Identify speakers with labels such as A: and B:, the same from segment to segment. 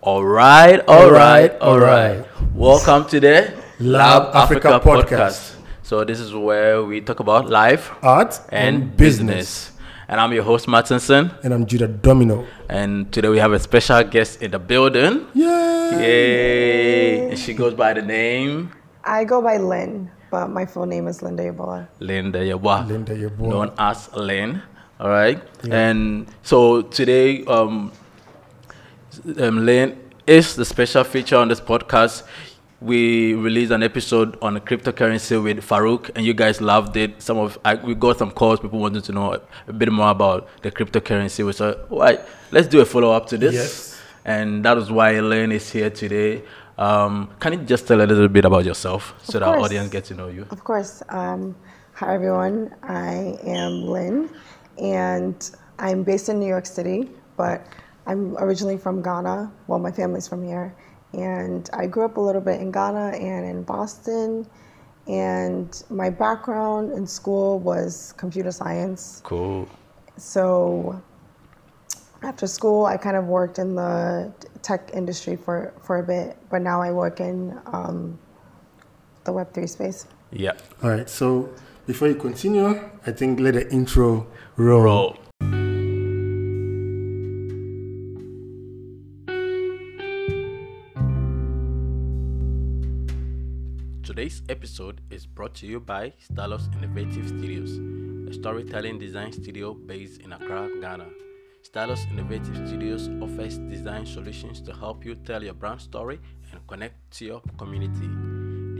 A: All right, all right, all right. Welcome to the
B: Lab Africa podcast.
A: So this is where we talk about life
B: Art
A: and business. And I'm your host Martinson.
B: And I'm Judah Domino.
A: And today we have a special guest in the building.
B: Yay!
A: Yay! And she goes by the name
C: I go by Lynn, but my full name is Linda Yeboah.
A: Linda Yawa.
B: Linda, your boy.
A: known as Lynn. All right, and so today, um, um, Lynn is the special feature on this podcast. We released an episode on cryptocurrency with Farooq, and you guys loved it. Some of I, we got some calls. People wanted to know a bit more about the cryptocurrency. We said, "All right, let's do a follow up to this."
B: Yes.
A: And that is why Lynn is here today. Um, can you just tell a little bit about yourself so
C: Of
A: that our audience get to know you?
C: Of course. Um, hi, everyone. I am Lynn, and I'm based in New York City, but I'm originally from Ghana. Well, my family's from here. And I grew up a little bit in Ghana and in Boston. And my background in school was computer science.
A: Cool.
C: So after school, I kind of worked in the tech industry for, for a bit, but now I work in um, the Web3 space.
A: Yeah.
B: All right, so before you continue, I think let the intro roll.
A: Roll. Episode is brought to you by Stylus Innovative Studios, a storytelling design studio based in Accra, Ghana. Stylus Innovative Studios offers design solutions to help you tell your brand story and connect to your community.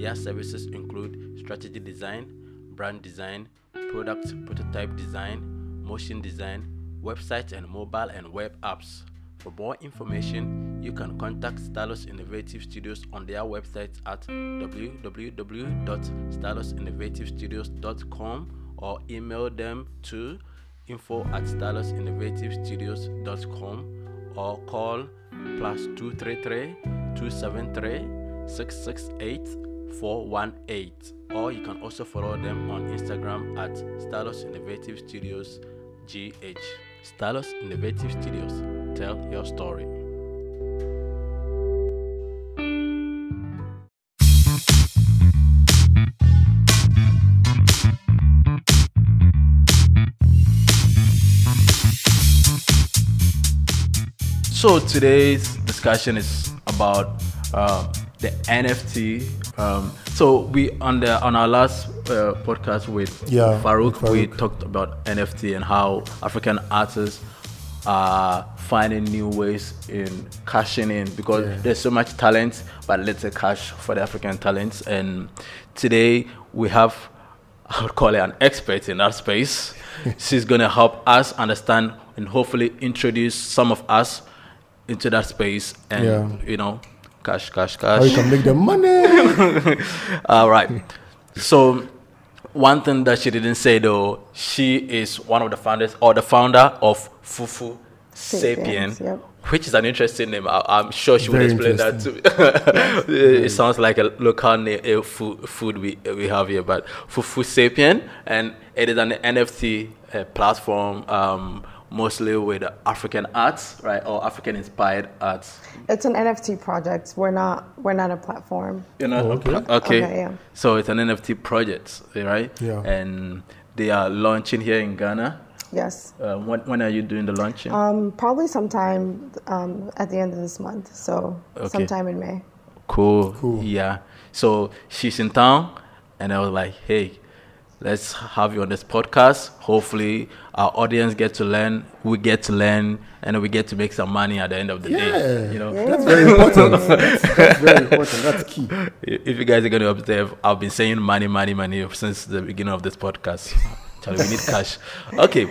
A: Their services include strategy design, brand design, product prototype design, motion design, website and mobile and web apps. For more information, you can contact Stylus Innovative Studios on their website at www.stylusinnovativestudios.com or email them to info at stylusinnovativestudios.com or call plus 233 273 668 418 or you can also follow them on Instagram at Stylus Innovative Studios GH. Stylus Innovative Studios. Tell your story. So today's discussion is about uh, the NFT. Um, so we on the on our last uh, podcast with
B: Yeah,
A: Farooq,
B: with
A: we talked about NFT and how African artists are finding new ways in cashing in because
B: Yeah.
A: there's so much talent, but little cash for the African talents. And today we have, I would call it an expert in that space. She's going to help us understand and hopefully introduce some of us into that space and,
B: Yeah.
A: you know, cash, cash,
B: How you can make the money.
A: All right. So, one thing that she didn't say though, she is one of the founders or the founder of Fufu Sapien,
C: Sapiens, yep.
A: which is an interesting name. I, I'm sure she
B: Very
A: would explain that to me. it sounds like a local name, a food, food we, we have here, but Fufu Sapien, and it is an NFT uh, platform. Um, Mostly with African arts, right, or African-inspired arts.
C: It's an NFT project. We're not we're not a platform.
A: You know,
B: Oh, okay.
A: okay. okay.
C: Okay, yeah.
A: So it's an NFT project, right?
B: Yeah.
A: And they are launching here in Ghana.
C: Yes.
A: Uh, when, when are you doing the launching?
C: Um, probably sometime um, at the end of this month. So
A: Okay.
C: sometime in May.
A: cool.
B: Cool.
A: Yeah. So she's in town, and I was like, hey, let's have you on this podcast. Hopefully, our audience get to learn, we get to learn, and we get to make some money at the end of the
B: Yeah.
A: day. You know,
B: That's very important. that's, that's very important. That's key.
A: if you guys are going to observe, I've been saying money, money, money since the beginning of this podcast. Charlie, we need cash. Okay.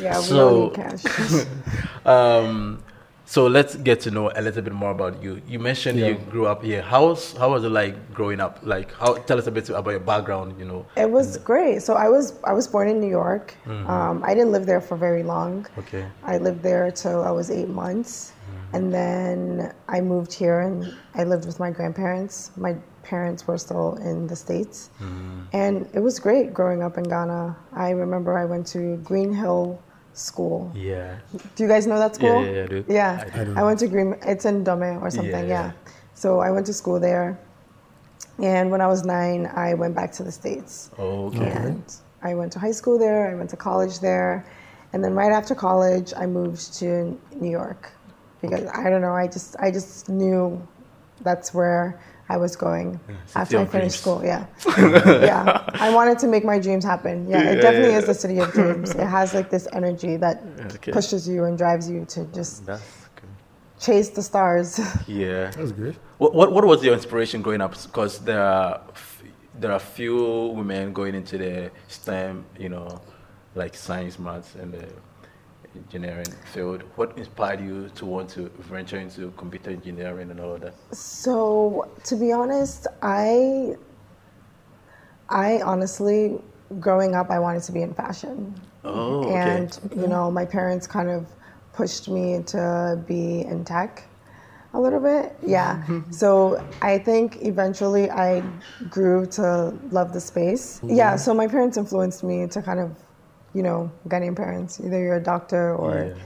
C: Yeah, we
A: So-
C: don't need cash.
A: Um, so let's get to know a little bit more about you. You mentioned you grew up here. How was how was it like growing up? Like, how tell us a bit about your background. You know.
C: It was great. So I was I was born in New York. Mm-hmm. Um, I didn't live there for very long.
A: Okay.
C: I lived there till I was eight months, mm-hmm. and then I moved here and I lived with my grandparents. My parents were still in the states, mm-hmm. and it was great growing up in Ghana. I remember I went to Green Hill school.
A: Yeah.
C: Do you guys know that school?
A: Yeah, yeah, yeah, I do.
C: Yeah,
A: I
B: do.
C: I, went to Green. It's in Dome or something.
A: Yeah,
C: Yeah.
A: yeah.
C: So I went to school there, and when I was nine, I went back to the states.
A: Oh, okay.
C: And I went to high school there. I went to college there, and then right after college, I moved to New York because I don't know. I just I just knew that's where I was going
A: city
C: after I finished
A: dreams.
C: school. Yeah, yeah. I wanted to make my dreams happen. Yeah, it
A: Yeah,
C: definitely
A: yeah.
C: is the city of dreams. It has like this energy that
A: Okay.
C: pushes you and drives you to just chase the stars.
A: Yeah.
B: That's good.
A: What, what what was your inspiration growing up? Because there are there are few women going into the STEM, you know, like science, maths, and the engineering field. What inspired you to want to venture into computer engineering and all of that?
C: So, to be honest, I I honestly growing up I wanted to be in fashion.
A: Oh, okay.
C: And you know, my parents kind of pushed me to be in tech a little bit. Yeah. so, I think eventually I grew to love the space. Yeah, so my parents influenced me to kind of, you know, Ghanaian parents, either you're a doctor or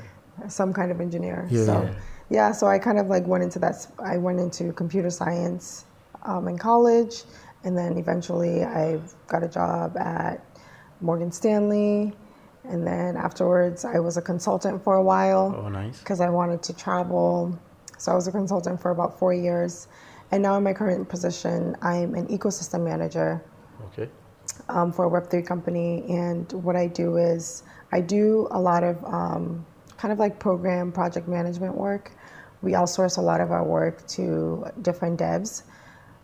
C: some kind of engineer.
B: Yeah.
C: So, yeah, so I kind of like went into that. I went into computer science um, in college, and then eventually I got a job at Morgan Stanley, and then afterwards I was a consultant for a while
A: Oh, nice.
C: because I wanted to travel. So I was a consultant for about four years, and now in my current position, I'm an ecosystem manager
A: Okay.
C: Um, for a Web3 company. And what I do is I do a lot of um, kind of like program project management work. We outsource a lot of our work to different devs.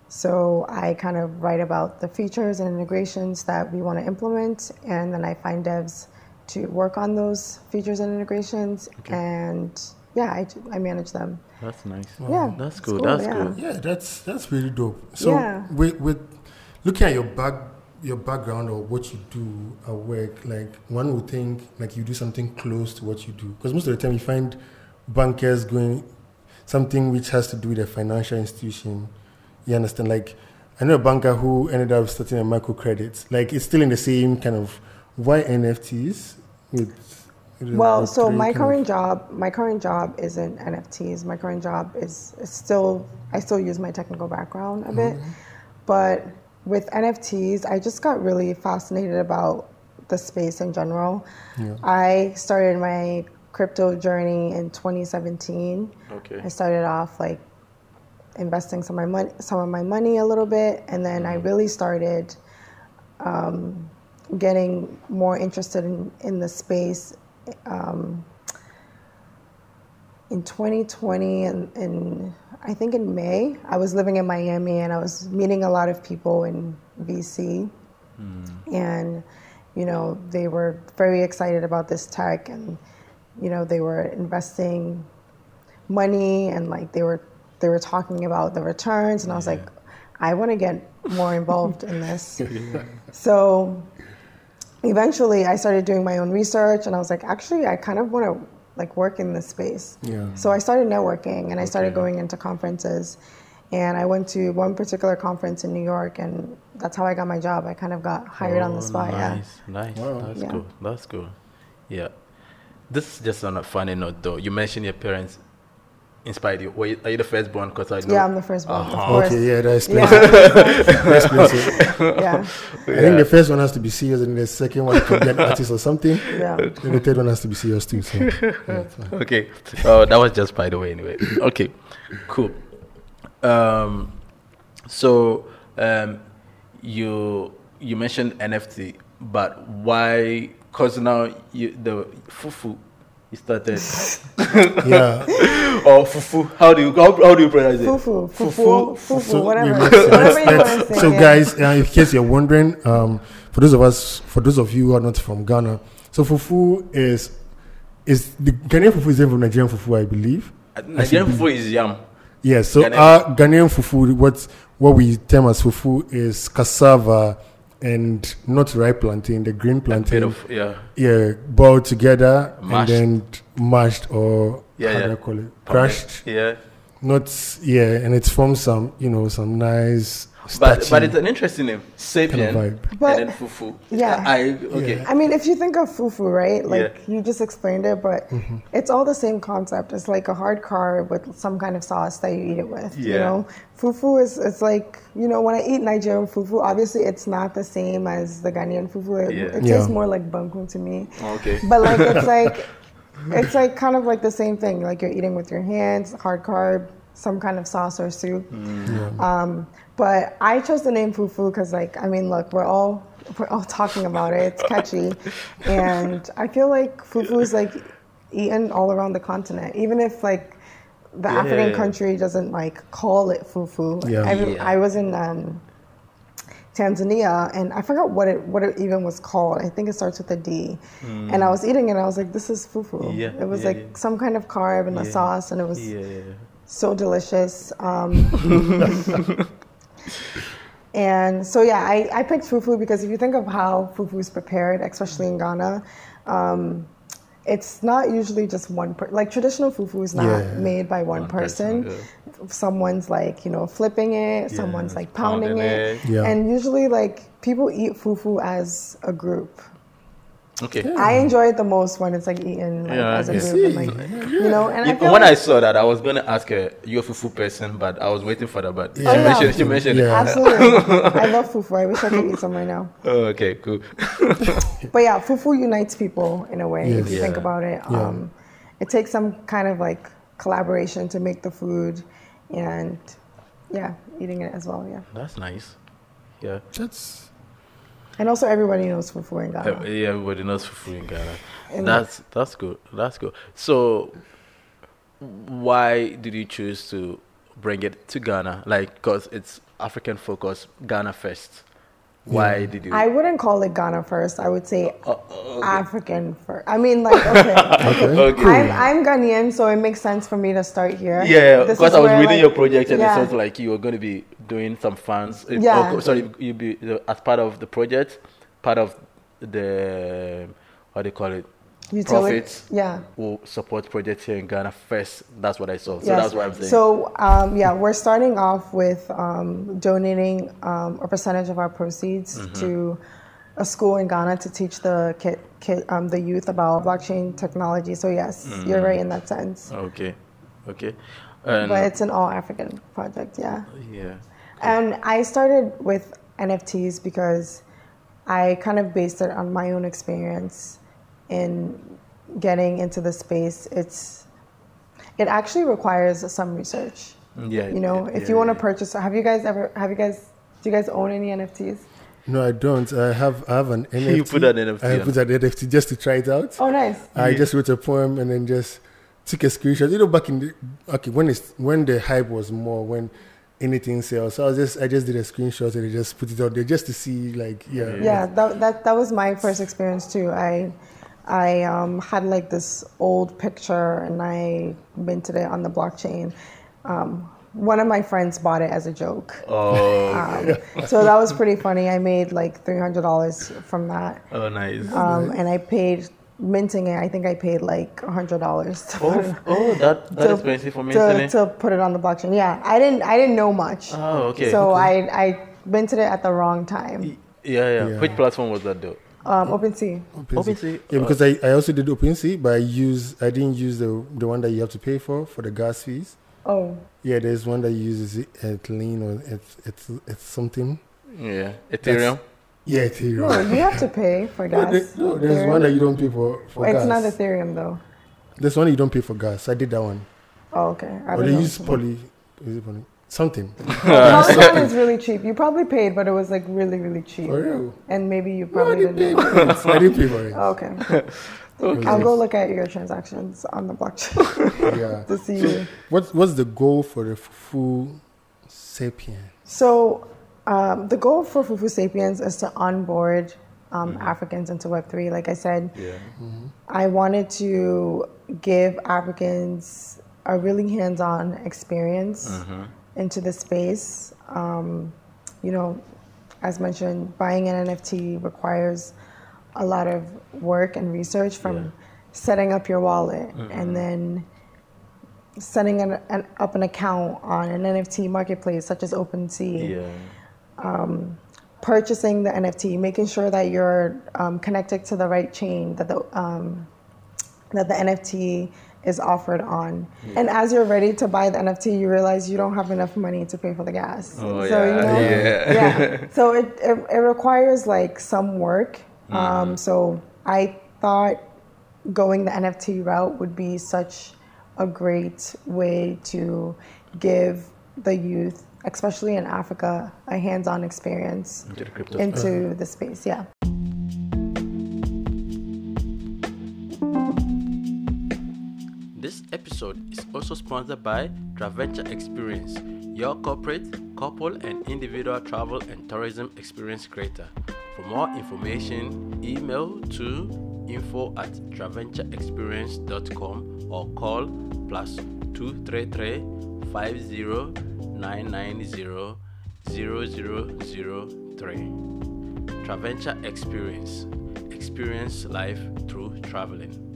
C: So I kind of write about the features and integrations that we want to implement, and then I find devs to work on those features and integrations. And yeah, I, I manage them.
A: That's nice.
C: Yeah,
A: That's
C: it's
A: cool.
C: cool,
A: That's
C: yeah.
A: cool.
B: Yeah, that's that's really dope. So
C: Yeah.
B: with with looking at your back your background or what you do at work, like one would think like you do something close to what you do. Because most of the time you find bankers going something which has to do with a financial institution. You understand? Like I know a banker who ended up starting a microcredit. Like it's still in the same kind of why NFTs with
C: Well, so my
B: kind of-
C: current job, my current job isn't NFTs. My current job is, is still, I still use my technical background a bit, mm-hmm. but with NFTs, I just got really fascinated about the space in general.
B: Yeah.
C: I started my crypto journey in 2017.
A: Okay.
C: I started off like investing some of my money, some of my money a little bit, and then I really started um, getting more interested in, in the space um, in 2020 and in I think in May I was living in Miami and I was meeting a lot of people in VC hmm. and you know they were very excited about this tech and you know they were investing money and like they were they were talking about the returns and I was like I want to get more involved in this. So eventually I started doing my own research and I was like actually I kind of want to like work in this space
B: Yeah.
C: so I started networking and I started going into conferences and I went to one particular conference in New York and that's how I got my job I kind of got hired on the
A: Oh,
C: spot yeah
A: Nice, nice.
B: Wow.
A: That's
C: Yeah.
A: cool. That's cool. Yeah. This is just on a funny note, though. You mentioned your parents inspired you. Were you are you the firstborn? Because I know.
C: yeah I'm the first one
A: Uh-huh.
C: of
B: Okay, yeah, that explains
C: yeah,
B: it. That explains it.
C: yeah,
B: I think the first one has to be serious, and the second one could be an artist or something.
C: yeah.
B: And the third one has to be serious too. So, yeah,
A: okay. Oh, that was just by the way, anyway. Okay, cool. Um, so um, you you mentioned NFT, but why? Because now you the fufu you started
B: yeah.
A: or fufu. How do you how, how do you pronounce it?
C: Fufu, fufu, fufu,
B: So,
C: whatever,
B: we
C: whatever you
B: let's-
C: want to say.
B: so
C: yeah.
B: guys, uh, in case you're wondering, um, for those of us, for those of you who are not from Ghana, so fufu is is the Ghanaian fufu is different from Nigerian fufu, I believe.
A: Nigerian fufu is yam.
B: Yes, so
A: Ghanaian-
B: our Ghanaian fufu, what what we term as fufu is cassava and not ripe plantain, the green plantain.
A: of yeah.
B: yeah, boiled together
A: Mashed.
B: and then mashed or
A: Yeah,
B: how
A: yeah.
B: do I call it? Crushed.
A: Yeah.
B: Not yeah, and it forms some you know some nice
A: but but it's an interesting name, sapien,
B: vibe.
C: But-
A: and then fufu.
C: Yeah.
A: I okay.
B: Yeah.
C: I mean, if you think of fufu, right? Like
A: Yeah.
C: you just explained it, but
B: Mm-hmm.
C: it's all the same concept. It's like a hard carb with some kind of sauce that you eat it with.
A: Yeah.
C: You know, fufu is it's like you know when I eat Nigerian fufu, obviously it's not the same as the Ghanaian fufu. It,
A: Yeah.
C: it
B: Yeah.
C: tastes more like banku to me.
A: Okay.
C: But like it's like it's like kind of like the same thing. Like you're eating with your hands, hard carb, some kind of sauce or soup. Um, but I chose the name fufu because, like, I mean, look, we're all we're all talking about it. It's catchy, and I feel like fufu is like eaten all around the continent, even if like the African country doesn't like call it fufu.
B: Yeah.
C: I,
A: Yeah.
C: I was in um, Tanzania, and I forgot what it what it even was called. I think it starts with a D. And I was eating it, and I was like, "This is fufu."
A: Yeah,
C: it was
A: yeah,
C: like
A: yeah.
C: some kind of carb and a sauce, and it was
A: Yeah, yeah, yeah.
C: So delicious. Um, and so yeah, I, I picked fufu because if you think of how fufu is prepared, especially in Ghana, um, it's not usually just one per- like traditional fufu is not
B: Yeah.
C: made by one,
A: One
C: person.
A: person,
C: Someone's like you know flipping it, someone's like pounding,
A: pounding
C: it,
A: it.
B: Yeah.
C: and usually like people eat fufu as a group.
A: Okay.
C: I enjoy it the most when it's like eaten like,
A: Yeah,
C: as a
A: I
C: group, and, like you know. And I
A: Yeah,
C: feel
A: when
C: like,
A: I saw that, I was gonna ask her, "You a fufu person?" But I was waiting for that. But she
B: Yeah. Oh, yeah.
A: mentioned, she mentioned it.
C: Absolutely. I love fufu. I wish I could eat some right now.
A: Oh, okay, cool.
C: But yeah, fufu unites people in a way if
B: Yes.
C: you think about it.
B: Yeah.
C: Um, it takes some kind of like collaboration to make the food and yeah, eating it as well, yeah.
A: That's nice. Yeah.
B: That's
C: And also everybody knows fufu in Ghana.
A: yeah, everybody knows fufu in Ghana.
C: And-
A: that's that's good. That's good. So, why did you choose to bring it to Ghana? Like, cause it's African focus, Ghana first. Why
B: Yeah.
A: did you?
C: I wouldn't call it Ghana first. I would say
A: Uh, uh,
C: African first. I mean, like, okay.
B: okay.
A: okay.
C: I'm, I'm Ghanaian, so it makes sense for me to start here.
A: yeah, because I was
C: where,
A: reading
C: like-
A: your project and
C: yeah.
A: it sounds like you were going to be doing some fans. uh,
C: Yeah.
A: oh, sorry, you be uh, as part of the project, part of the what do you call it?
C: Utility-
A: Profits.
C: Yeah.
A: Will support projects here in Ghana first. That's what I saw. So
C: Yes.
A: that's what I'm saying.
C: So um, yeah, we're starting off with um, donating um, a percentage of our proceeds
A: Mm-hmm.
C: to a school in Ghana to teach the kid, kid um, the youth about blockchain technology. So yes, you're
A: Mm.
C: right in that sense.
A: okay, okay, and
C: But it's an all African project, yeah.
A: yeah,
C: And I started with NFTs because I kind of based it on my own experience in getting into the space. It's it actually requires some research.
A: yeah.
C: You know,
A: yeah,
C: if you want to
A: yeah.
C: purchase, have you guys ever? Have you guys? Do you guys own any NFTs?
B: no, I don't. I have I have an NFT.
A: You put an NFT
B: I
A: on.
B: put an NFT just to try it out.
C: Oh, nice.
B: I
A: Yeah.
B: just wrote a poem and then just took a screenshot. You know, back in the okay when it's when the hype was more when anything sells. So I was just I just did a screenshot and I just put it out there just to see like yeah.
C: Yeah, that, that that was my first experience too. I I um, had like this old picture and I minted it on the blockchain. Um, one of my friends bought it as a joke.
A: Oh,
C: Um, so that was pretty funny. I made like three hundred dollars from that,
A: oh, nice.
C: um, and I paid minting it. I think I paid like hundred dollars to,
A: oh, oh, that that
C: to-
A: expensive for me,
C: to, to put it on the blockchain. Yeah, I didn't I didn't know much.
A: Oh, okay.
C: So
A: okay.
C: I I minted it at the wrong time.
A: yeah, yeah,
B: Yeah.
A: Which platform was that though?
C: Um, OpenSea.
B: OpenSea.
A: OpenSea.
B: Yeah, because I, I also did OpenSea, but I use I didn't use the the one that you have to pay for for the gas fees.
C: Oh,
B: Yeah, there's one that uses it lean or it's it's it's something.
A: Yeah, Ethereum.
B: Yeah, Ethereum.
C: no, you have to pay for
B: No,
C: gas.
B: there- no, there's
C: Ethereum.
B: one that you don't pay for, for
C: It's
B: gas.
C: not Ethereum though.
B: There's one you don't pay for gas. I did that one.
C: Oh, okay. I
B: Or
C: don't
B: they
C: know.
B: use poly. Is it poly? Something.
C: Polygon is really cheap. You probably paid, but it was like really, really cheap.
B: For real.
C: And maybe you probably
B: didn't pay for it. I didn't pay for it.
C: Oh, okay. I'll go look at your transactions on the blockchain
B: Yeah.
C: to see.
B: What's what's the goal for the Fufu Sapien?
C: So, um, the goal for Fufu Sapiens is to onboard um, Africans into Web3. Like I said,
A: Yeah.
C: I wanted to give Africans a really hands on experience into the space. Um, you know, as mentioned, buying an NFT requires a lot of work and research from
A: Yeah.
C: setting up your wallet and then setting an, an, up an account on an NFT marketplace such as OpenSea
A: Yeah.
C: um, purchasing the NFT, making sure that you're um, connected to the right chain that the um, that the NFT is offered on. And as you're ready to buy the NFT, you realize you don't have enough money to pay for the gas.
A: Oh,
C: so
A: yeah,
C: you know,
A: yeah.
C: yeah. So it, it it requires like some work. Um, so I thought going the NFT route would be such a great way to give the youth, especially in Africa, a hands-on experience
A: Into the crypto.
C: into the space. Yeah.
D: Episode is also sponsored by Traventure Experience, your corporate, couple, and individual travel and tourism experience creator. For more information, email to info at traventureexperience.com or call plus 233 50990 0003. Traventure Experience. Experience life through traveling.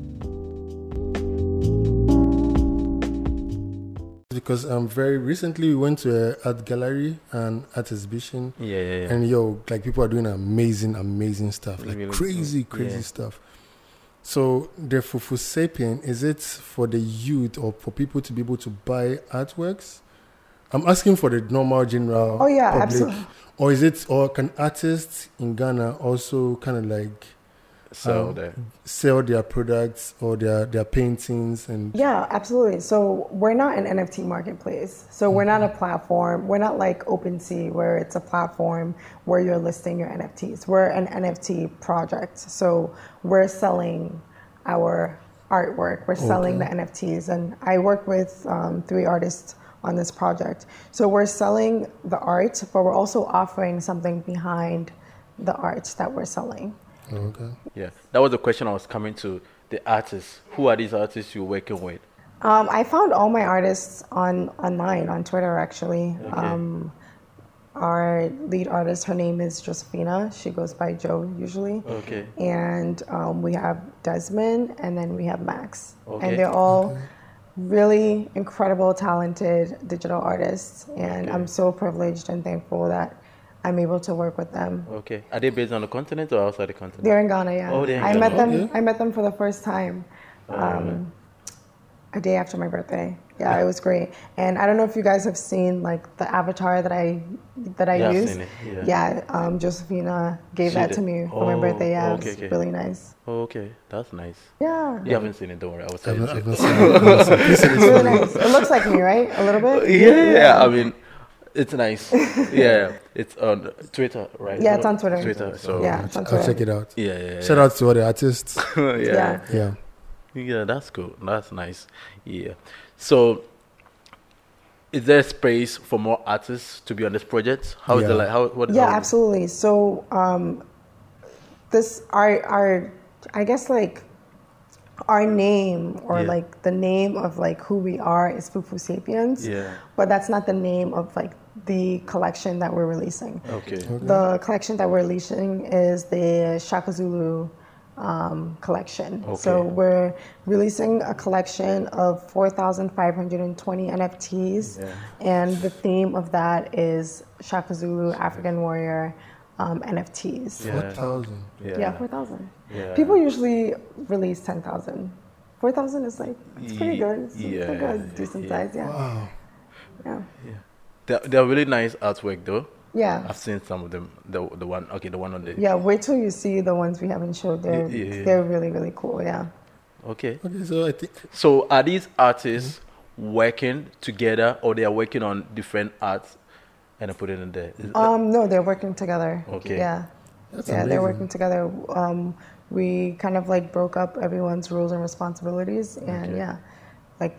B: Because um very recently we went to a art gallery and art exhibition
A: Yeah, yeah, yeah.
B: and yo like people are doing amazing amazing stuff like
A: Really
B: crazy
A: cool.
B: crazy
A: Yeah.
B: stuff so the fufu sapien is it for the youth or for people to be able to buy artworks i'm asking for the normal general
C: Oh yeah,
B: public.
C: absolutely.
B: or is it or can artists in ghana also kind of like
A: so
B: um,
A: there.
B: sell their products or their their paintings and
C: Yeah, absolutely. So we're not an NFT marketplace. So we're not a platform. We're not like OpenSea where it's a platform where you're listing your NFTs. We're an NFT project. So we're selling our artwork. We're selling the NFTs, and I work with um, three artists on this project. So we're selling the art, but we're also offering something behind the art that we're selling.
B: Okay
A: Yeah, that was the question I was coming to. The artists. Who are these artists you're working with?
C: Um, I found all my artists on online on Twitter actually. Um, our lead artist, her name is Josephina. She goes by Joe usually.
A: Okay.
C: And um, we have Desmond, and then we have Max,
A: Okay.
C: and they're all really incredible, talented digital artists. And
A: Okay.
C: I'm so privileged and thankful that I'm able to work with them.
A: Okay. Are they based on the continent or outside the continent?
C: They're in Ghana, yeah.
A: Oh, they're in
C: I
A: Ghana.
C: met them.
B: Okay.
C: I met them for the first time, um, a day after my birthday. Yeah, it was great. And I don't know if you guys have seen like the avatar that I that I
A: Yeah, I've
C: use.
A: seen it, yeah.
C: Yeah, um, Josephina gave
A: She
C: that
A: did.
C: to me for my
A: Oh,
C: birthday. Yeah,
A: okay,
C: it was
A: okay.
C: really nice.
A: Oh, okay. That's nice.
C: Yeah,
A: You haven't seen it, don't worry. I will tell
B: I've
A: you.
B: not, I've
A: too.
B: not seen it. I've not seen it. Please send it
C: it's really nice. It looks like me, right? A little bit.
A: Yeah, yeah, I mean, it's nice. yeah, it's on Twitter, right?
C: Yeah, it's on Twitter.
A: Twitter. So
C: Yeah, it's on
B: I'll check it out.
A: yeah, yeah. yeah.
B: Shout out to all the artists.
A: yeah.
C: Yeah.
A: yeah.
B: Yeah.
A: that's cool. That's nice. Yeah. So, is there space for more artists to be on this project? How is
B: Yeah.
A: it like? How? What?
C: Yeah,
A: how-
C: absolutely. So um, this our our I guess like our name or
A: Yeah.
C: like the name of like who we are is Fufu Sapiens.
A: Yeah.
C: But that's not the name of like the collection that we're releasing.
A: Okay.
C: The collection that we're releasing is the Shaka Zulu um, collection. So we're releasing a collection of 4,520 NFTs,
A: Yeah.
C: and the theme of that is Shaka Zulu African Warrior um, NFTs.
A: Yeah.
B: Four thousand.
A: Yeah.
C: Yeah, 4,000.
A: Yeah.
C: People usually release 10,000. 4,000 is like, it's pretty good. It's, it's
A: yeah,
C: like a decent
A: yeah.
C: size, yeah.
B: Wow.
C: Yeah.
A: They're, they're really nice artwork though.
C: Yeah.
A: I've seen some of them. The the one. Okay, the one on the.
C: Yeah, wait till you see the ones we haven't showed. They're
A: Yeah, yeah.
C: they're really really cool. Yeah.
A: Okay.
B: Okay, so I think
A: So are these artists working together or they are working on different arts and I put it in there? Is-
C: Um, no, they're working together.
A: Okay.
C: Yeah.
B: That's
C: yeah, they're working together. Um, we kind of like broke up everyone's roles and responsibilities, and
A: Okay.
C: yeah, like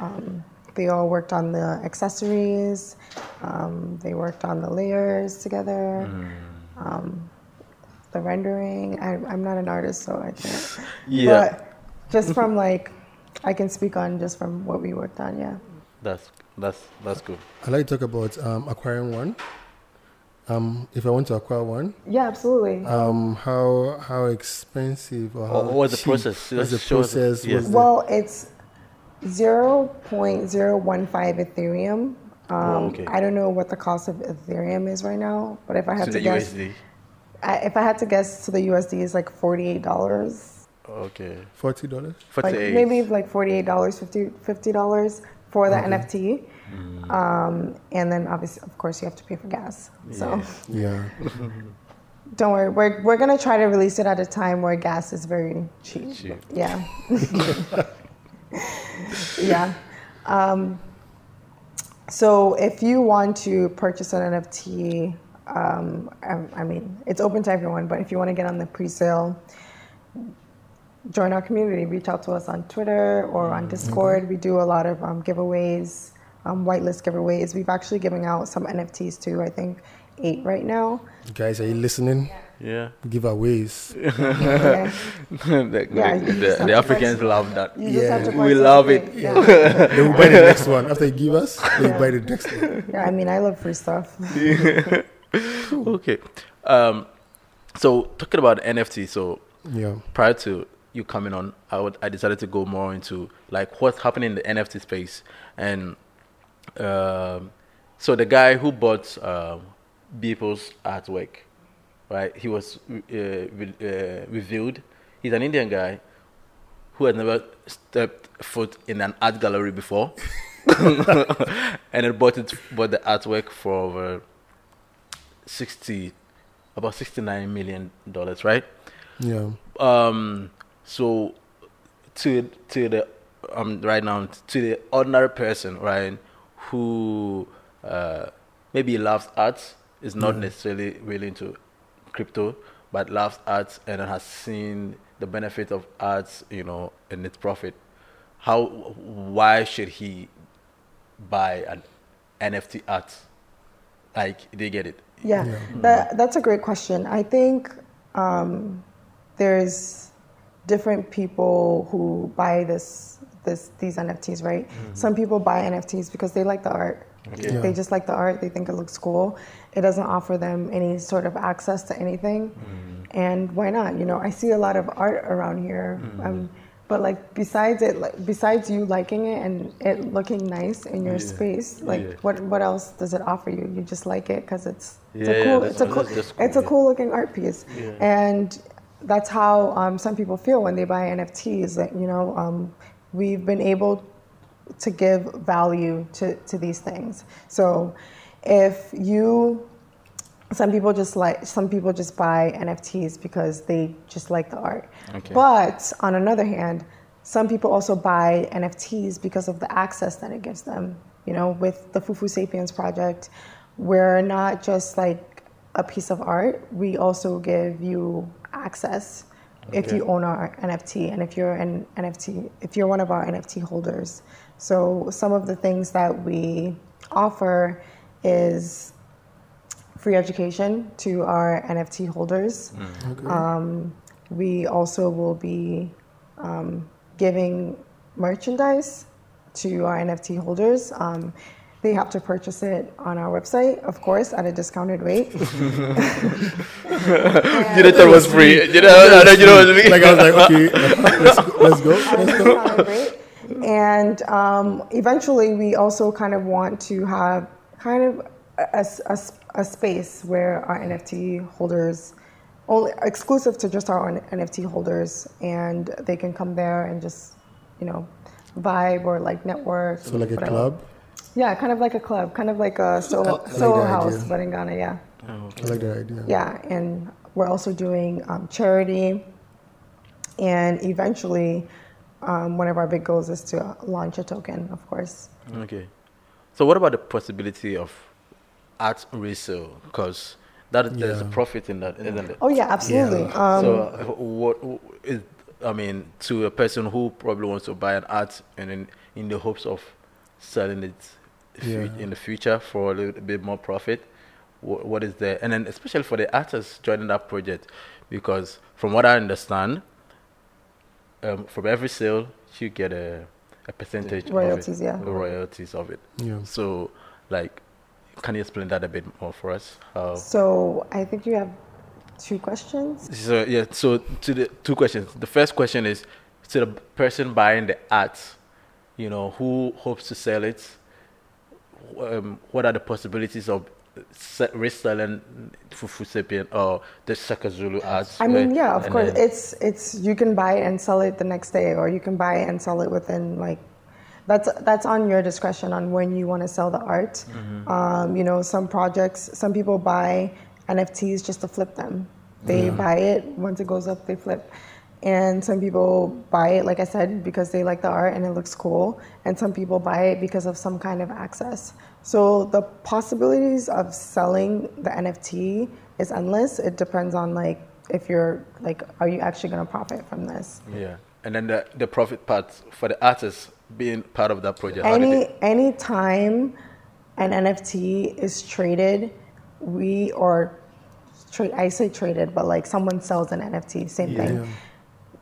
C: um, they all worked on the accessories. Um, they worked on the layers together.
A: Mm.
C: Um, the rendering. I, I'm not an artist, so I can't.
A: Yeah.
C: But just from like, I can speak on just from what we worked on. Yeah.
A: That's that's that's good.
B: I'd like to talk about um, acquiring one. Um, if I want to acquire one,
C: Yeah, absolutely.
B: um, how how expensive or how
A: Or what's the
B: cheap?
A: process?
B: What's the
A: Just show us-
B: process?
A: yeah.
B: What's
C: Well, it's 0.015 Ethereum Um,
A: Oh, okay.
C: I don't know what the cost of Ethereum is right now, but if I had
A: To
C: to
A: the
C: guess,
A: USD.
C: I, if I had to guess, to the USD is like forty-eight dollars,
A: Okay.
B: Forty dollars.
C: like
A: 48.
C: maybe like forty-eight dollars, 50 dollars for the
B: Okay.
C: NFT.
A: Mm.
C: Um, and then obviously, of course, you have to pay for gas. So
A: Yeah.
B: Yeah.
C: don't worry, we're we're gonna try to release it at a time where gas is very cheap.
A: Cheap.
C: Yeah. yeah. Um, so if you want to purchase an NFT, um, I, I mean, it's open to everyone, but if you want to get on the pre-sale, join our community. Reach out to us on Twitter or on Discord. We do a lot of um, giveaways, um, whitelist giveaways. We've actually given out some NFTs too. I think eight right now.
B: Guys, are you listening?
A: Yeah.
B: Giveaways.
C: Yeah.
A: the,
C: Yeah,
A: the, the- the Africans love that.
C: You just have to
A: We love it.
C: participate. Yeah.
B: they will buy the next one. After you give us, they will buy the next one.
C: yeah, I mean, I love free stuff.
A: okay. Um, so talking about NFT, so
B: Yeah.
A: prior to you coming on, I would I decided to go more into like what's happening in the NFT space, and um, so the guy who bought um, Beeple's artwork, right? He was uh, re- uh, revealed. He's an Indian guy who had never stepped foot in an art gallery before, and then bought it bought the artwork for over sixty, about sixty nine million dollars, right?
B: Yeah.
A: um so to to the um right now to the ordinary person right who uh maybe loves art is not
B: Yeah.
A: necessarily really into crypto but loves art and has seen the benefit of art you know and its profit how why should he buy an nft art like they get it
C: Yeah,
B: Yeah.
C: That, that's a great question. I think um, there's different people who buy this, this these NFTs, right? Some people buy NFTs because they like the art.
A: Okay.
B: Yeah.
C: They just like the art. They think it looks cool. It doesn't offer them any sort of access to anything, and why not? You know, I see a lot of art around here. Um, but like besides it, like besides you liking it and it looking nice in your
A: Yeah.
C: space, like
A: Yeah.
C: what what else does it offer you? You just like it because it's it's
A: Yeah,
C: a cool it's a cool
A: just
C: it's a
A: cool,
C: cool looking art piece, and that's how um, some people feel when they buy NFTs. That you know, um, we've been able to give value to to these things. So if you some people just like some people just buy NFTs because they just like the art.
A: Okay.
C: But on another hand, some people also buy NFTs because of the access that it gives them. You know, with the Fufu Sapiens project, we're not just like a piece of art. We also give you access if you own our NFT and if you're an NFT if you're one of our NFT holders. So some of the things that we offer is free education to our NFT holders.
B: Okay.
C: Um, we also will be um, giving merchandise to our NFT holders. Um, they have to purchase it on our website, of course, at a discounted rate.
A: you didn't thought it was free you know you know what I mean
B: like I was like, okay, let's let's go, let's go.
C: Discounted rate. And um, eventually, we also kind of want to have kind of a, a- a space where our NFT holders, only exclusive to just our own NFT holders, and they can come there and just, you know, vibe or like network.
B: So like a club.
C: Yeah, kind of like a club, kind of like a Soho,
B: I like
C: Soho house,
B: idea.
C: but in Ghana, yeah.
B: I like that idea.
C: Yeah, and we're also doing um, charity, and eventually, um, one of our big goals is to launch a token, of course.
A: Okay. So what about the possibility of art resale? Because that there's a profit in that, isn't it?
C: Oh yeah, absolutely.
B: Yeah.
C: Um,
A: so uh, what is I mean to a person who probably wants to buy an art and in in the hopes of selling it fu-
B: Yeah.
A: in the future for a little bit more profit. What, what is there? And then especially for the artists joining that project, because from what I understand, um, from every sale you get a a percentage
C: Royalties,
A: of it,
C: yeah.
A: the royalties of it.
B: Yeah.
A: So, like, can you explain that a bit more for us? How?
C: so I think you have two questions.
A: So yeah, so to the two questions. The first question is to the person buying the art, you know, who hopes to sell it. um, what are the possibilities of se- reselling Fufu Sapien or the Shaka Zulu?
C: I mean, yeah, of course.
A: then-
C: It's it's you can buy and sell it the next day, or you can buy and sell it within like that's that's on your discretion on when you want to sell the art. Um, you know, some projects, some people buy NFTs just to flip them. They buy it once it goes up, they flip. And some people buy it, like I said, because they like the art and it looks cool. And some people buy it because of some kind of access. So the possibilities of selling the NFT is endless. It depends on like if you're like, are you actually going to profit from this?
A: yeah. And then the, the profit part for the artists being part of that project.
C: Any any time an NFT is traded, we or trade. I say traded, but like someone sells an NFT, same thing.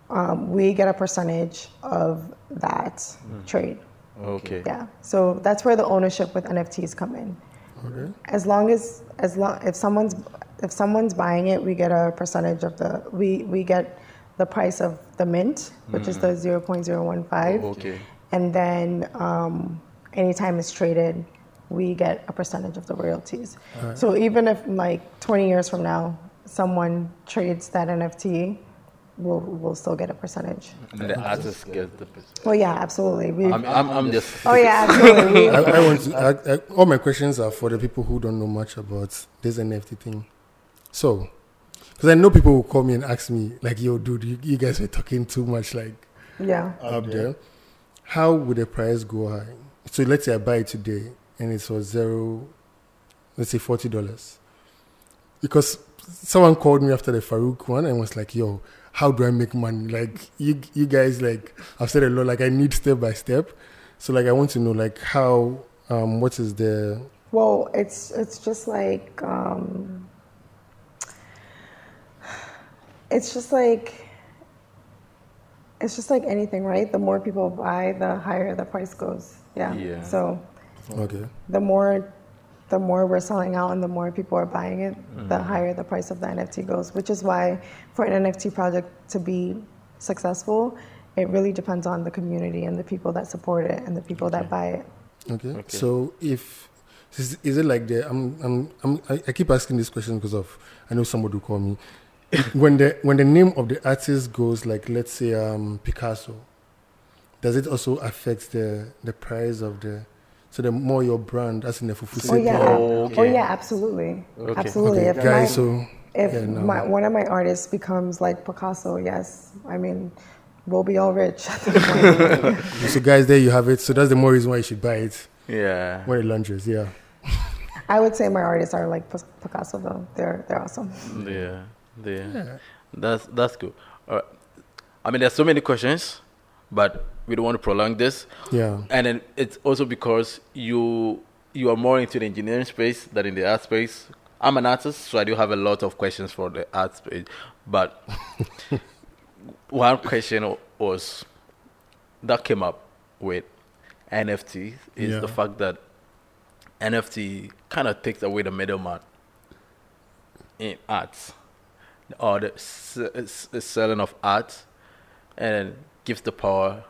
C: Um, we get a percentage of that trade.
A: Okay.
C: Yeah. So that's where the ownership with NFTs come in.
B: Okay.
C: As long as as long if someone's if someone's buying it, we get a percentage of the we we get the price of the mint, which is the zero point zero one five.
A: Okay.
C: And then um, anytime it's traded, we get a percentage of the royalties. So even if like 20 years from now, someone trades that NFT, we'll we'll still get a percentage.
A: And the artists get the percent.
C: Oh yeah, absolutely. We,
A: I'm, I'm, I'm just.
C: oh yeah, absolutely.
B: I, I want to. I, I, all my questions are for the people who don't know much about this NFT thing. So, because I know people will call me and ask me, like, "Yo, dude, you, you guys were talking too much, like,
C: yeah.
B: up there. How would the price go high? So let's say I buy it today and it's for zero, let's say forty dollars. Because someone called me after the Farooq one and was like, "Yo, how do I make money? Like you, you guys like I've said a lot. Like I need step by step. So like I want to know like how, um, what is the
C: Well, it's it's just like um, it's just like it's just like anything, right? The more people buy, the higher the price goes. Yeah.
A: Yeah.
C: So
B: okay?
C: the more the more we're selling out and the more people are buying it,
A: Mm-hmm.
C: the higher the price of the NFT goes. Which is why for an NFT project to be successful, it really depends on the community and the people that support it and the people that buy it.
B: Okay.
A: Okay.
B: So if is, is it like the I'm I'm, I'm I, I keep asking this question because of I know somebody will call me when the when the name of the artist goes like let's say um Picasso, does it also affect the the price of the so the more your brand as in the fufu
C: Oh yeah,
A: Oh,
C: oh yeah, absolutely,
A: Okay.
C: absolutely.
B: Okay,
C: If
B: guys.
C: my,
B: So
C: if
B: yeah, no.
C: my, one of my artists becomes like Picasso, yes, I mean, we'll be all rich at that point.
B: so guys, there you have it. So that's the more reason why you should buy it
A: Yeah.
B: when it launches. Yeah.
C: I would say my artists are like Picasso, though. They're they're awesome.
A: Yeah, yeah. That's that's good. All right. I mean, there's so many questions, but we don't want to prolong this.
B: Yeah.
A: And then it's also because you you are more into the engineering space than in the art space. I'm an artist, so I do have a lot of questions for the art space. But one question was that came up with NFT is
B: Yeah.
A: the fact that NFT kind of takes away the middleman in arts or the selling of art and gives the power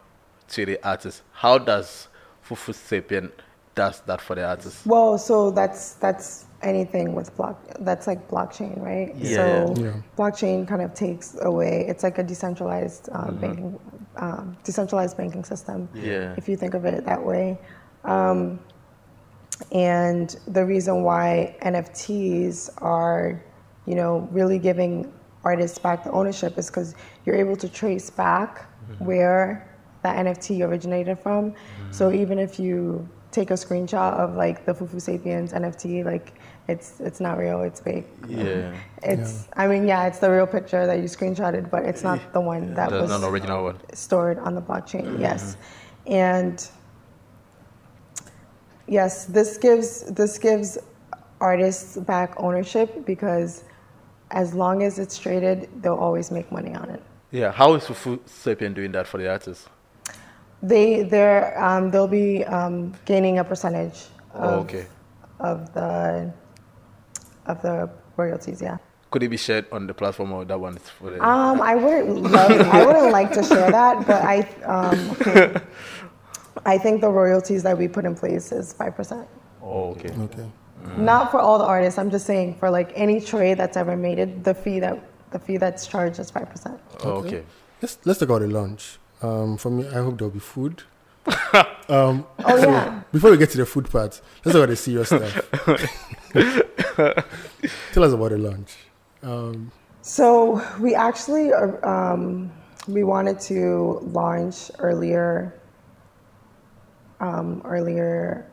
A: to the artist. How does Fufu Sapien does that for the artist?
C: Well, so that's that's anything with block. That's like blockchain, right?
A: Yeah.
C: So
B: Yeah.
C: blockchain kind of takes away. It's like a decentralized uh, banking, um, decentralized banking system.
A: Yeah.
C: If you think of it that way. Um, and the reason why NFTs are, you know, really giving artists back the ownership is because you're able to trace back where that NFT originated from. So mm-hmm. even if you take a screenshot of like the Fufu Sapiens NFT, like it's it's not real, it's fake.
A: Yeah.
C: It's I mean yeah, it's the real picture that you screenshotted, but it's not the one that
A: That's
C: was
A: not original one.
C: stored on the blockchain. Mm-hmm. Yes, and yes, this gives this gives artists back ownership because as long as it's traded, they'll always make money on it.
A: Yeah. How is Fufu Sapien doing that for the artist?
C: They they're um, they'll be um, gaining a percentage
A: Oh,
C: of,
A: okay.
C: of the of the royalties. Yeah.
A: Could it be shared on the platform or that one is for the
C: Um, I wouldn't love, I wouldn't like to share that, but I um, I think the royalties that we put in place is five percent.
A: Oh, okay.
B: Okay.
C: Not for all the artists. I'm just saying for like any trade that's ever made it, the fee that the fee that's charged is five percent.
A: Oh, okay.
B: Let's let's talk about the lunch. Um, for me, I hope there'll be food. um,
C: Oh yeah.
B: before we get to the food part, let's talk about the serious stuff. Tell us about the lunch. Um,
C: So we actually uh, um, we wanted to launch earlier, um, earlier,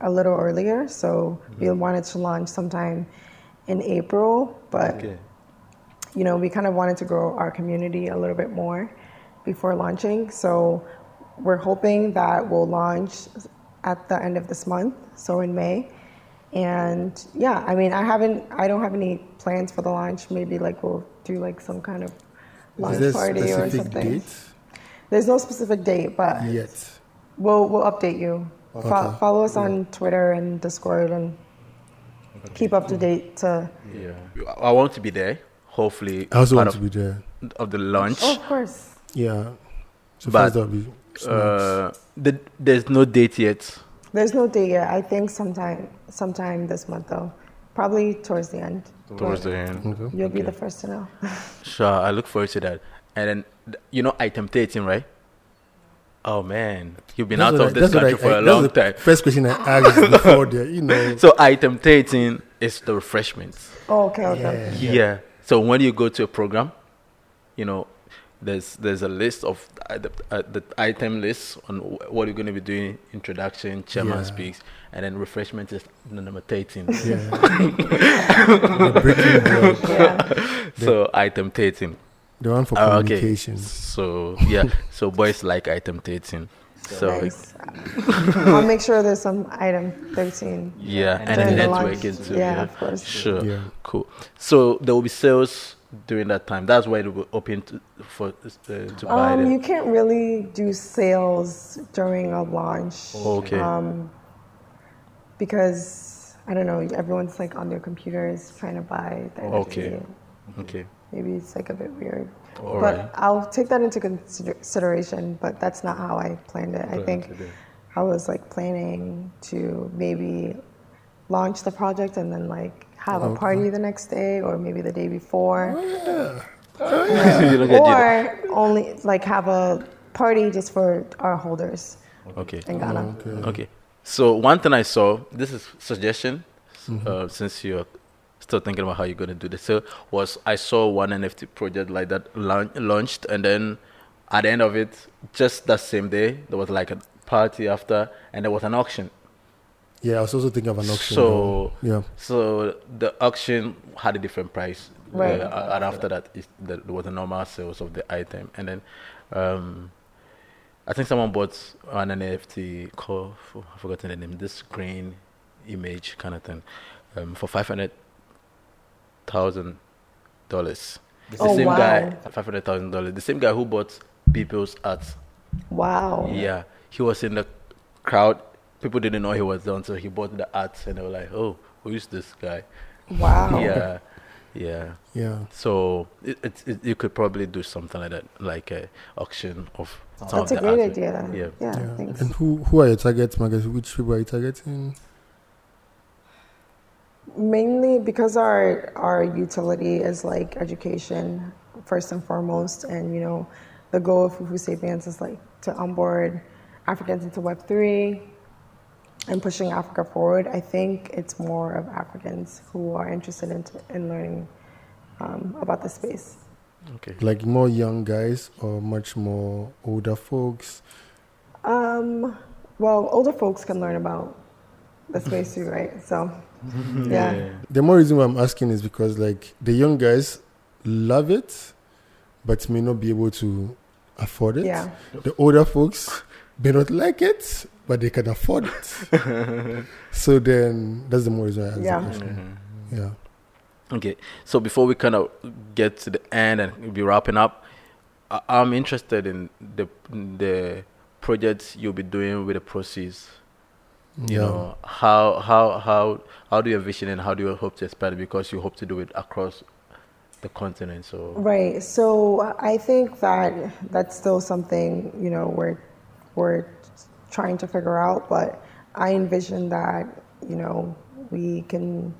C: a little earlier. So we wanted to launch sometime in April, but
A: Okay.
C: you know we kind of wanted to grow our community a little bit more before launching. So we're hoping that we'll launch at the end of this month, so in May. And yeah, I mean, I haven't, I don't have any plans for the launch. Maybe like we'll do like some kind of launch
B: is there a
C: party or something.
B: date
C: There's no specific date, but
B: yet?
C: we'll we'll update you. Fo-
B: Okay.
C: follow us on Twitter and Discord and keep up to date. To
A: Yeah. I want to be there. Hopefully,
B: I also
A: part
B: want to be there.
A: of the launch.
C: oh, of course.
B: Yeah. So
A: But,
B: first that'll be.
A: Uh, the, there's no date yet.
C: There's no date yet. I think sometime sometime this month though. Probably towards the end.
A: Towards the end.
B: okay.
C: You'll be the first to know.
A: Sure, I look forward to that. And then, you know, item 13, right? Oh man, you've been
B: That's
A: out of
B: I-
A: this country
B: I-
A: for
B: I-
A: a long time.
B: First question I asked before there, you know.
A: So item 13 is the refreshments.
C: Oh, okay, okay.
A: Yeah. So when you go to a program, you know, there's there's a list of uh, the, uh, the item list on wh- what you're going to be doing. Introduction, chairman
B: Yeah.
A: speaks, and then refreshment is number 13.
B: Yeah. the
C: Yeah.
A: so item 13.
B: the one for
A: Oh, okay. So yeah, so boys like item 13. So
C: Nice. I'll make sure there's some item 13.
A: yeah, and
C: During
A: then
C: the
A: networking too.
C: Yeah,
A: Yeah,
C: of course.
A: Sure.
B: Yeah.
A: Cool. So there will be sales during that time. That's why it will open to, for uh, to buy
C: Um,
A: them.
C: you can't really do sales during a launch.
A: Okay.
C: Um, because I don't know, everyone's like on their computers trying to buy the NFT.
A: Okay. okay.
C: Maybe it's like a bit weird.
A: All
C: but
A: right.
C: I'll take that into consideration, but that's not how I planned it. I think I was like planning to maybe launch the project and then like have a party the next day or maybe the day before.
A: You don't get
C: Or only like have a party just for our holders.
A: Okay.
C: in Ghana.
A: Okay. okay. So one thing I saw, this is suggestion, uh, since you're still thinking about how you're going to do this, so was I saw one NFT project like that launch, launched, and then at the end of it, just that same day, there was like a party after, and there was an auction.
B: Yeah, I was also thinking of an auction.
A: So
B: yeah.
A: So the auction had a different price,
C: Right.
A: uh, and after that, it, there was a normal sales of the item, and then um, I think someone bought an NFT called I've forgotten the name, this green image kind of thing, um, for five hundred thousand dollars. The
C: Oh,
A: same
C: wow.
A: guy, five hundred thousand dollars. The same guy who bought people's art.
C: Wow.
A: Yeah, he was in the crowd. People didn't know he was there until he bought the art, and they were like, "Oh, who is this guy?"
C: Wow.
A: Yeah, yeah.
B: Yeah.
A: So it, it, it, you could probably do something like that, like a auction of. some
C: That's
A: of
C: a
A: the
C: great
A: art.
C: idea.
A: Yeah.
C: Yeah,
B: yeah.
C: thanks.
B: And who who are your targets, Marcus? Which people are you targeting?
C: Mainly because our our utility is like education first and foremost, and you know, the goal of Fufu Sapiens is like to onboard Africans into Web three and pushing Africa forward. I think it's more of Africans who are interested in in learning um, about the space.
A: Okay.
B: Like more young guys or much more older folks?
C: Um, well, older folks can learn about the space too, right? So, yeah.
B: The more reason why I'm asking is because like the young guys love it, but may not be able to afford it.
C: Yeah.
B: The older folks may not like it, but they can afford it. so then that's the more reason I ask
C: Yeah.
B: the question. Mm-hmm. Yeah.
A: Okay. So before we kind of get to the end and we'll be wrapping up, I, I'm interested in the the projects you'll be doing with the proceeds. You
B: Yeah.
A: know how how how how do you envision and how do you hope to expand it because you hope to do it across the continent. So
C: Right. So I think that that's still something you know we're we're trying to figure out, but I envision that you know we can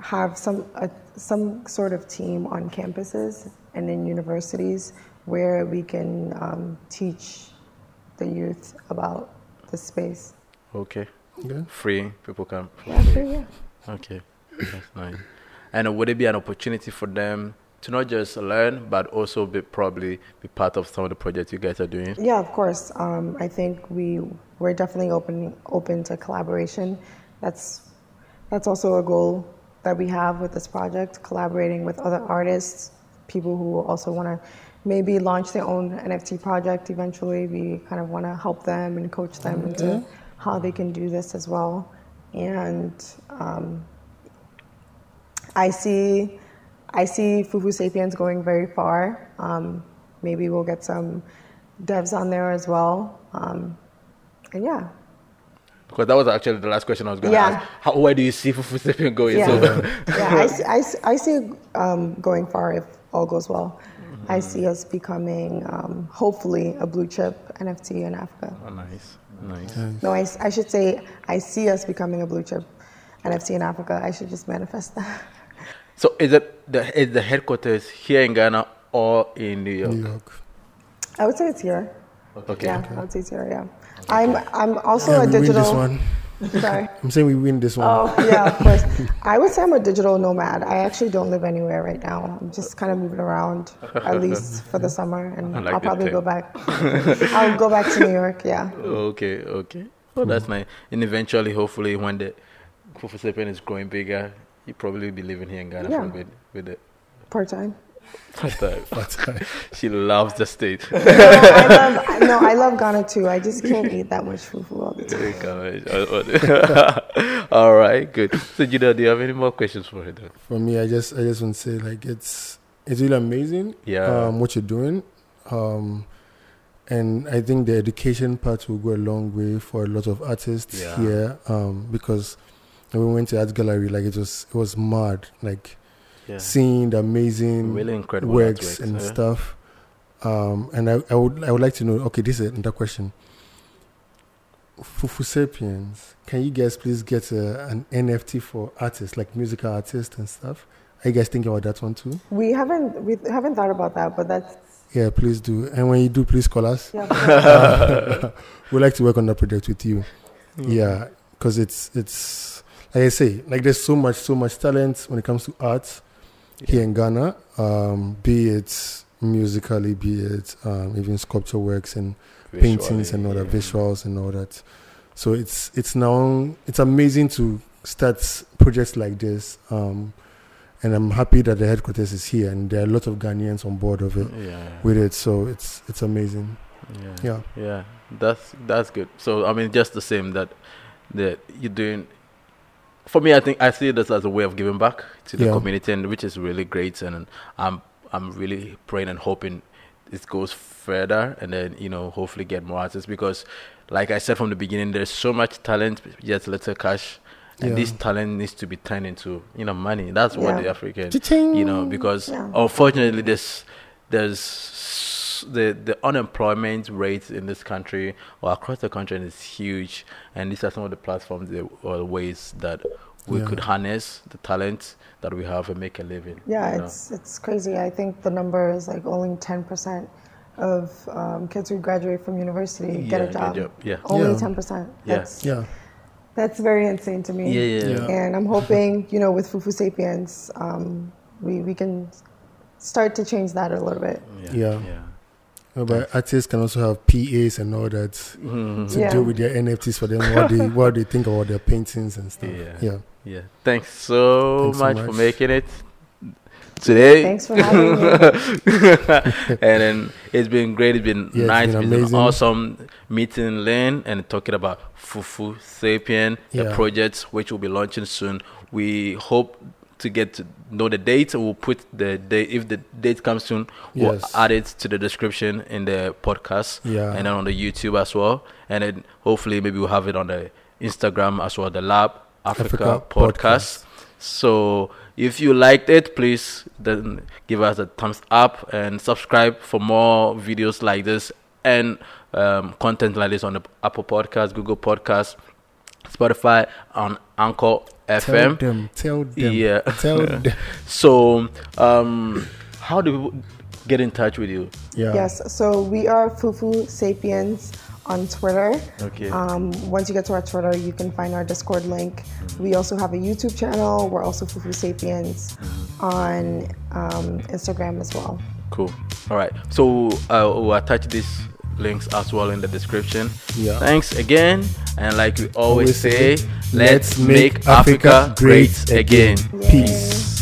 C: have some a, some sort of team on campuses and in universities where we can um, teach the youth about the space.
A: Okay.
B: Yeah.
A: Free people can.
C: Yeah, sure, yeah.
A: Okay, that's nice. And would it be an opportunity for them to not just learn, but also be probably be part of some of the projects you guys are doing?
C: Yeah, of course. Um, I think we we're definitely open open to collaboration. That's that's also a goal that we have with this project, collaborating with other artists, people who also want to maybe launch their own NFT project eventually. We kind of want to help them and coach them into how they can do this as well. And um, I see, I see Fufu Sapiens going very far. Um, maybe we'll get some devs on there as well. Um, and yeah,
A: Because that was actually the last question I was going to
C: Yeah.
A: ask. How, where do you see Fufu Sapien going?
C: yeah,
A: So,
C: yeah. I, see- I, see- I see um, going far if all goes well. I see us becoming um, hopefully a blue chip NFT in Africa.
A: oh, nice, nice.
C: No, I should say I see us becoming a blue chip NFT in Africa. I should just manifest that.
A: So is it the is the headquarters here in Ghana or in New York?
B: New York.
C: I would say it's here.
A: Okay.
C: Yeah, I would say it's here. Yeah, I'm I'm also
B: Yeah,
C: a
B: we win
C: digital.
B: this one.
C: Sorry.
B: I'm saying we win this one.
C: Oh yeah, of course. I would say I'm a digital nomad. I actually don't live anywhere right now. I'm just kind of moving around, at least for the summer, and
A: I like
C: I'll probably
A: too.
C: go back. I'll go back to New York. Yeah.
A: Okay, okay. Well, that's nice. And eventually, hopefully, when the Fufu Sapien is growing bigger, you probably be living here in Ghana for
C: Yeah.
A: a bit with it.
C: Part time.
A: But, uh,
B: But, uh,
A: she loves the state.
C: No, I love. No, I love Ghana too. I just can't eat that much fufu all the time.
A: All right, good. So, Judah, do you have any more questions for her? Then?
B: for me, I just I just want to say like it's it's really amazing.
A: Yeah.
B: Um, what you're doing. Um, and I think the education part will go a long way for a lot of artists
A: Yeah.
B: here. Um, because when we went to art gallery, like it was it was mad. Like
A: Yeah.
B: seeing the amazing
A: Really incredible
B: works
A: artworks,
B: and
A: yeah.
B: stuff. Um, and I, I would I would like to know. Okay, this is another question. Fufu Sapiens, can you guys please get a, an NFT for artists, like musical artists and stuff? Are you guys thinking about that one too?
C: We haven't we haven't thought about that, but that's
B: Yeah, please do. And when you do, please call us.
C: yeah.
B: We'd like to work on that project with you. Yeah, because it's it's like I say, like there's so much so much talent when it comes to art here in Ghana. Um, be it musically, be it um, even sculpture works and paintings and all that, visuals and all that. So it's it's now it's amazing to start projects like this. Um, and I'm happy that the headquarters is here, and there are a lot of Ghanaians on board of it
A: Yeah.
B: with it. So it's it's amazing.
A: yeah.
B: Yeah.
A: Yeah, that's that's good. So I mean, just the same that that you're doing. For me, I think I see this as a way of giving back to the
B: Yeah.
A: community, and which is really great. And I'm I'm really praying and hoping it goes further, and then you know hopefully get more artists because, like I said from the beginning, there's so much talent, yet little cash. And
B: Yeah.
A: this talent needs to be turned into, you know, money. That's what
C: Yeah.
A: the African,
B: Cha-ching.
A: you know, because
C: Yeah.
A: unfortunately, there's there's the the unemployment rate in this country or across the country is huge, and these are some of the platforms the, or ways that we
B: Yeah.
A: could harness the talent that we have and make a living.
C: Yeah,
A: you know.
C: it's it's crazy. I think the number is like only ten percent of um, kids who graduate from university get
A: Yeah,
C: a
A: get
C: job.
A: job, yeah.
C: Only
B: Yeah.
C: ten percent.
A: Yeah.
C: That's
B: Yeah.
C: that's very insane to me.
A: yeah, yeah,
B: Yeah.
C: And I'm hoping, you know, with Fufu Sapiens, um, we we can start to change that a little bit.
B: Yeah.
A: yeah.
B: No, but artists can also have PAs and all that
A: Mhm.
B: to
C: Yeah.
B: deal with their NFTs for them, what they what they think about their paintings and stuff.
A: Yeah.
B: Yeah.
A: Yeah. Thanks so,
B: Thanks so
A: much, for making it today.
C: Thanks for having me.
A: and then it's been great. It's been
B: Yeah, it's
A: nice.
B: been
A: It's been awesome meeting Lin and talking about Fufu Sapien, the project which will be launching soon. We hope to get to know the date. We'll put the date if the date comes soon. We'll
B: Yes.
A: add it to the description in the podcast
B: Yeah.
A: and then on the YouTube as well. And then hopefully maybe we'll have it on the Instagram as well. The Lab Africa,
B: Africa
A: podcast. So if you liked it, please then give us a thumbs up and subscribe for more videos like this and um, content like this on the Apple Podcast, Google Podcast, Spotify, on Anchor
B: Tell
A: FM.
B: them. Tell them.
A: Yeah.
B: Tell them.
A: So, um, how do people get in touch with you?
B: Yeah.
C: Yes, so we are Fufu Sapiens on Twitter.
A: Okay.
C: Um, once you get to our Twitter, you can find our Discord link. We also have a YouTube channel. We're also Fufu Sapiens on um, Instagram as well.
A: Cool. All right. So uh, we'll attach these links as well in the description.
B: Yeah.
A: Thanks again. And like we always,
B: Always
A: say, let's make Africa great again.
C: Yay.
B: Peace.